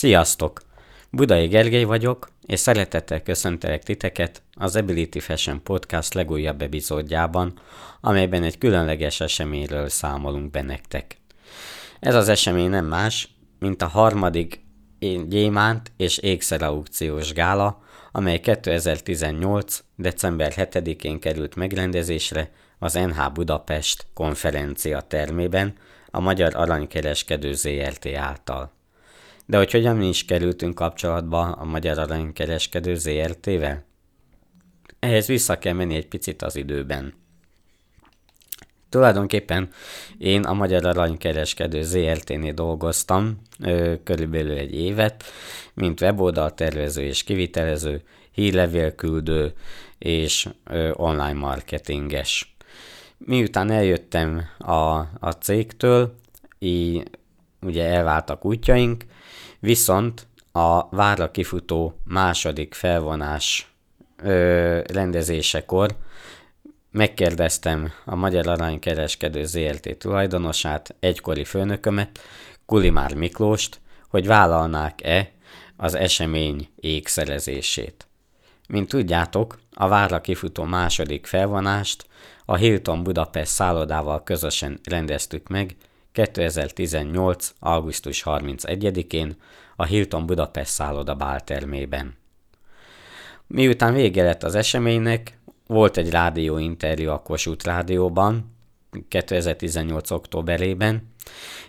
Sziasztok! Budai Gergely vagyok, és szeretettel köszöntelek titeket az Ability Fashion Podcast legújabb epizódjában, amelyben egy különleges eseményről számolunk be nektek. Ez az esemény nem más, mint a harmadik gyémánt és ékszer aukciós gála, amely 2018. december 7-én került megrendezésre az NH Budapest konferencia termében a Magyar Aranykereskedő ZRT által. De hogy hogyan mi is kerültünk kapcsolatba a Magyar Aranykereskedő ZRT-vel? Ehhez vissza kell menni egy picit az időben. Tulajdonképpen én a Magyar Aranykereskedő ZRT-nél dolgoztam ö, körülbelül egy évet, mint weboldal tervező és kivitelező, hírlevélküldő és ö, online marketinges. Miután eljöttem a, a cégtől, így ugye elváltak útjaink, Viszont a várra kifutó második felvonás ö, rendezésekor megkérdeztem a Magyar Aranykereskedő ZRT tulajdonosát, egykori főnökömet, Kulimár Miklóst, hogy vállalnák-e az esemény ékszerezését. Mint tudjátok, a várra kifutó második felvonást a Hilton Budapest szállodával közösen rendeztük meg 2018. augusztus 31-én a Hilton Budapest szálloda báltermében. Miután vége lett az eseménynek, volt egy rádióinterjú a Kossuth Rádióban 2018. októberében,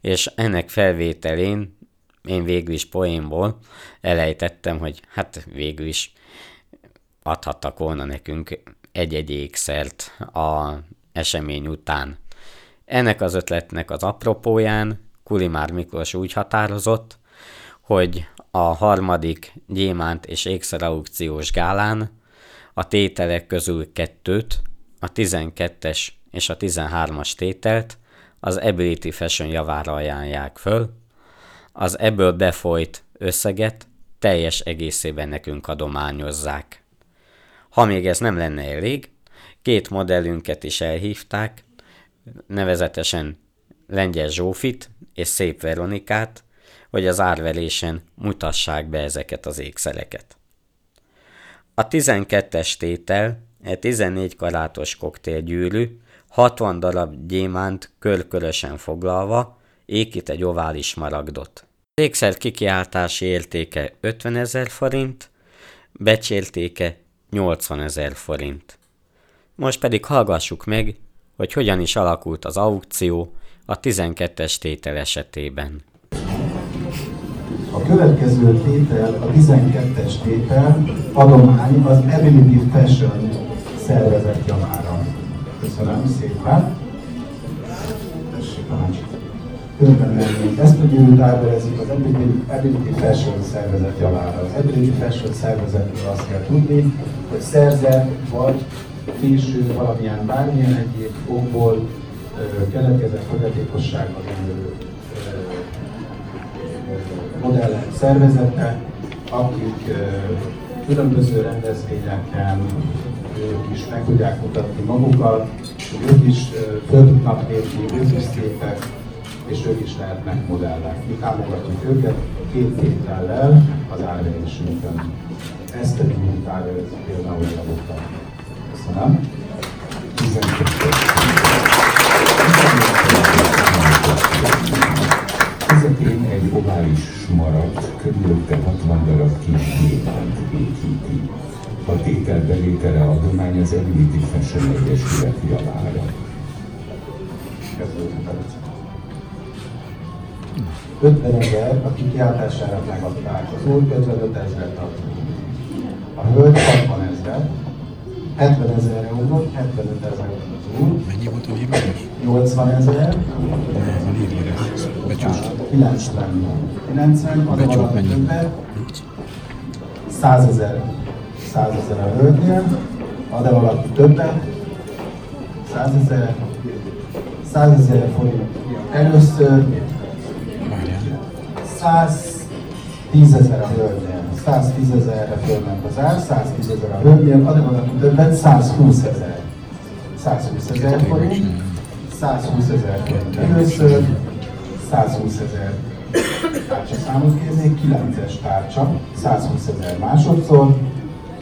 és ennek felvételén én végül is poénból elejtettem, hogy hát végül is adhattak volna nekünk egy-egy ékszert a esemény után. Ennek az ötletnek az apropóján Kulimár Miklós úgy határozott, hogy a harmadik gyémánt és ékszer aukciós gálán a tételek közül kettőt, a 12-es és a 13-as tételt az Ability Fashion javára ajánlják föl, az ebből befolyt összeget teljes egészében nekünk adományozzák. Ha még ez nem lenne elég, két modellünket is elhívták, nevezetesen Lengyel Zsófit és Szép Veronikát, hogy az árverésen mutassák be ezeket az ékszereket. A 12-es tétel egy 14 karátos koktélgyűrű, 60 darab gyémánt körkörösen foglalva, ékít egy ovális maragdot. Az ékszer kikiáltási értéke 50 ezer forint, becsértéke 80 ezer forint. Most pedig hallgassuk meg, hogy hogyan is alakult az aukció a 12-es tétel esetében. A következő tétel, a 12-es tétel adomány az Ability Fashion szervezet javára. Köszönöm szépen. Tessék, Örben Ezt a gyűrűt árverezik az Ability Fashion szervezet javára. Az Ability Fashion szervezetről azt kell tudni, hogy szerzett vagy késő valamilyen bármilyen egyéb okból keletkezett fogyatékossággal élő modellek szervezete, akik különböző rendezvényeken ők is meg tudják mutatni magukat, ők is föl tudnak lépni, ők is szépek, és ők is lehetnek modellek. Mi támogatjuk őket két tétellel az árverésünkön. Ezt a gyűjt árverezik például a Köszönöm. 12 közepén egy ovális maradt, körülötte 60 darab kis gyémánt építi. A tétel bevétele adomány az Ability Fashion Egyesület javára. 50 ezer a kikiáltására megadták, az úr 55 ezeret ad. A hölgy 60 ezer, 70 ezerre ugrott, 75 ezer úr. Mennyi volt a hívás? 80 ezer. Van írva Becsült. 90. 90, az Becsült mennyi? többet. 100 ezer. 100 ezer a hölgynél, ad-e valaki többet? 100 ezer. 100 ezer forint először, Várjál. 110 ezer a hölgynél, 110 ezerre fölment az ár, 110 ezer a hölgynél, ad-e valaki többet? 120 ezer. 120 ezer forint, 120 ezer forint először, 120 ezer tárcsaszámot kérnék, 9-es tárcsa, 120 ezer másodszor,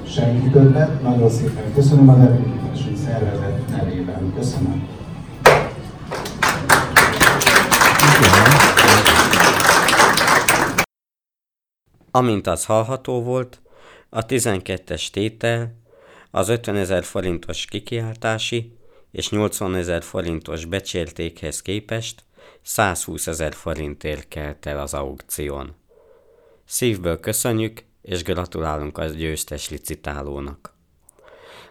senki többet, nagyon szépen köszönöm a nevünkítási szervezet nevében. Köszönöm. Amint az hallható volt, a 12-es tétel az 50 ezer forintos kikiáltási és 80 ezer forintos becsértékhez képest 120 ezer forintért kelt el az aukción. Szívből köszönjük, és gratulálunk a győztes licitálónak.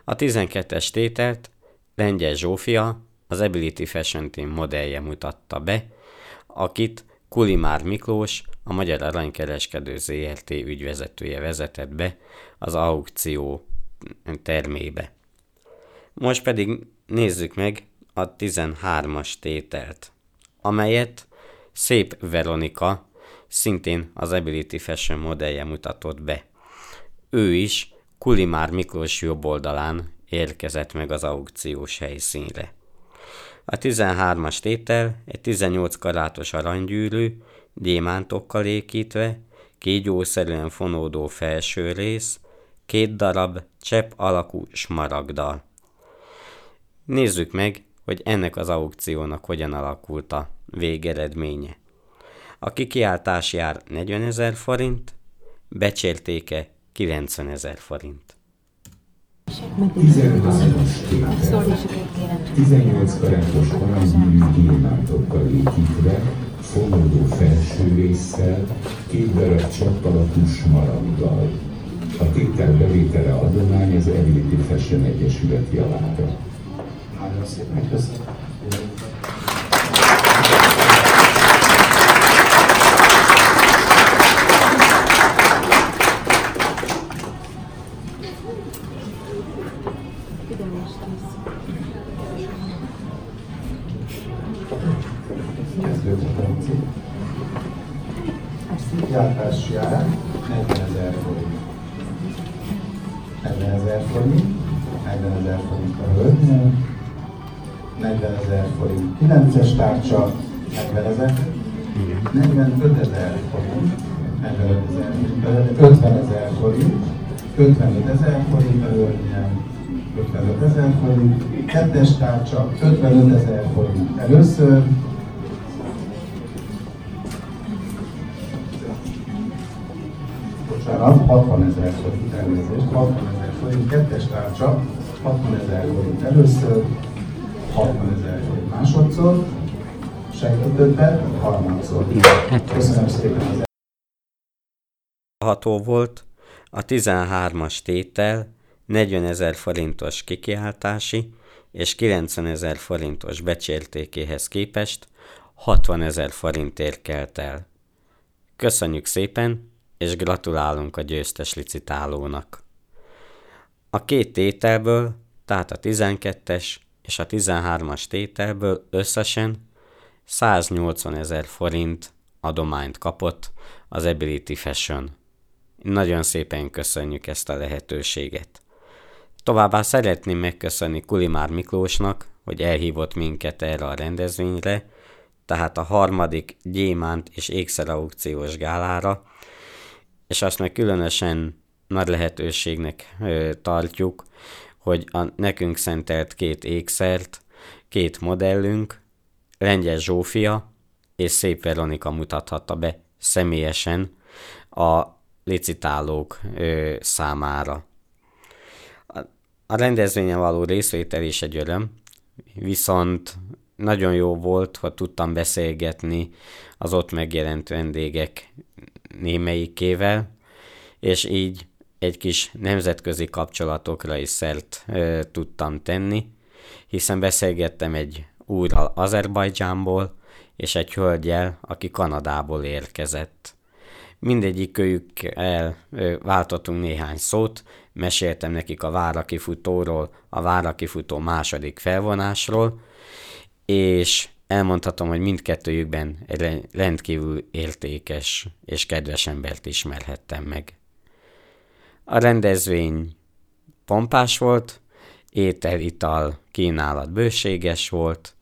A 12-es tételt Lengyel Zsófia, az Ability Fashion Team modellje mutatta be, akit Kulimár Miklós, a Magyar Aranykereskedő ZRT ügyvezetője vezetett be az aukció termébe. Most pedig nézzük meg a 13-as tételt, amelyet Szép Veronika, szintén az Ability Fashion modellje mutatott be. Ő is Kulimár Miklós jobb oldalán érkezett meg az aukciós helyszínre. A 13-as tétel egy 18 karátos aranygyűrű, gyémántokkal ékítve, kígyószerűen fonódó felső rész, két darab csepp alakú smaragdal. Nézzük meg, hogy ennek az aukciónak hogyan alakult a végeredménye. A kikiáltás jár 40 ezer forint, becsértéke 90 ezer forint. 13-as tétel. 18 karátos aranygyűrű gyémántokkal építve, fonódó felső résszel, két darab csapp alakú. A tétel bevétele adomány az Ability Fashion Egyesület javára. Nagyon szépen köszönöm. Kezdődhetem cikk. Gyártási ár 40 ezer forint. 40 ezer forint, 40 ezer forint a hölgynél, 40 ezer forint 9-es tárcsa, 40 ezer, 45 ezer forint, 45 ezer forint, 50 ezer forint, 55 ezer forint hölgynél, 55 ezer forint, kettes tárcsa, 55 ezer forint először, bocsánat, 60 ezer forint elnézést, 60 ezer forint, kettes tárcsa, 60 ezer forint először, 60 ezer forint másodszor, senki többet, harmadszor. Köszönöm szépen az Ható volt a 13-as tétel 40 ezer forintos kikiáltási és 90 ezer forintos becsértékéhez képest 60 ezer forintért kelt el. Köszönjük szépen, és gratulálunk a győztes licitálónak. A két tételből, tehát a 12-es és a 13-as tételből összesen 180 ezer forint adományt kapott az Ability Fashion. Nagyon szépen köszönjük ezt a lehetőséget. Továbbá szeretném megköszönni Kulimár Miklósnak, hogy elhívott minket erre a rendezvényre, tehát a harmadik gyémánt és ékszer aukciós gálára, és azt meg különösen nagy lehetőségnek ö, tartjuk, hogy a nekünk szentelt két ékszert, két modellünk, Lengyel Zsófia és Szép Veronika mutathatta be személyesen a licitálók ö, számára. A, a rendezvényen való részvétel is egy öröm, viszont nagyon jó volt, hogy tudtam beszélgetni az ott megjelent vendégek némelyikével, és így egy kis nemzetközi kapcsolatokra is szert ö, tudtam tenni, hiszen beszélgettem egy úrral Azerbajdzsánból, és egy hölgyel, aki Kanadából érkezett. Mindegyikőjükkel váltottunk néhány szót, meséltem nekik a várakifutóról, a várakifutó második felvonásról, és elmondhatom, hogy mindkettőjükben egy rendkívül értékes és kedves embert ismerhettem meg. A rendezvény pompás volt, étel, ital, kínálat bőséges volt,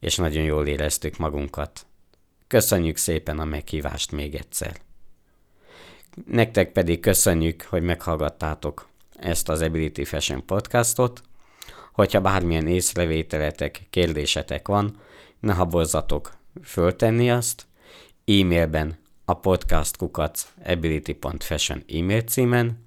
és nagyon jól éreztük magunkat. Köszönjük szépen a meghívást még egyszer. Nektek pedig köszönjük, hogy meghallgattátok ezt az Ability Fashion podcastot. Hogyha bármilyen észrevételetek, kérdésetek van, ne habozzatok föltenni azt. E-mailben a podcastkukac ability.fashion e-mail címen,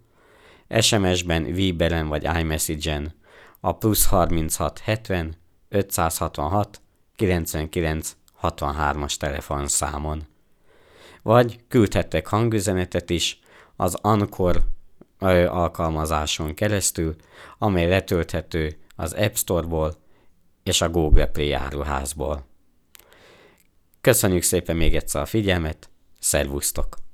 SMS-ben, Viberen vagy iMessage-en a plusz 36 70 566 99 63-as telefonszámon. Vagy küldhettek hangüzenetet is az Anchor alkalmazáson keresztül, amely letölthető az App Store-ból és a Google Play áruházból. Köszönjük szépen még egyszer a figyelmet, szervusztok!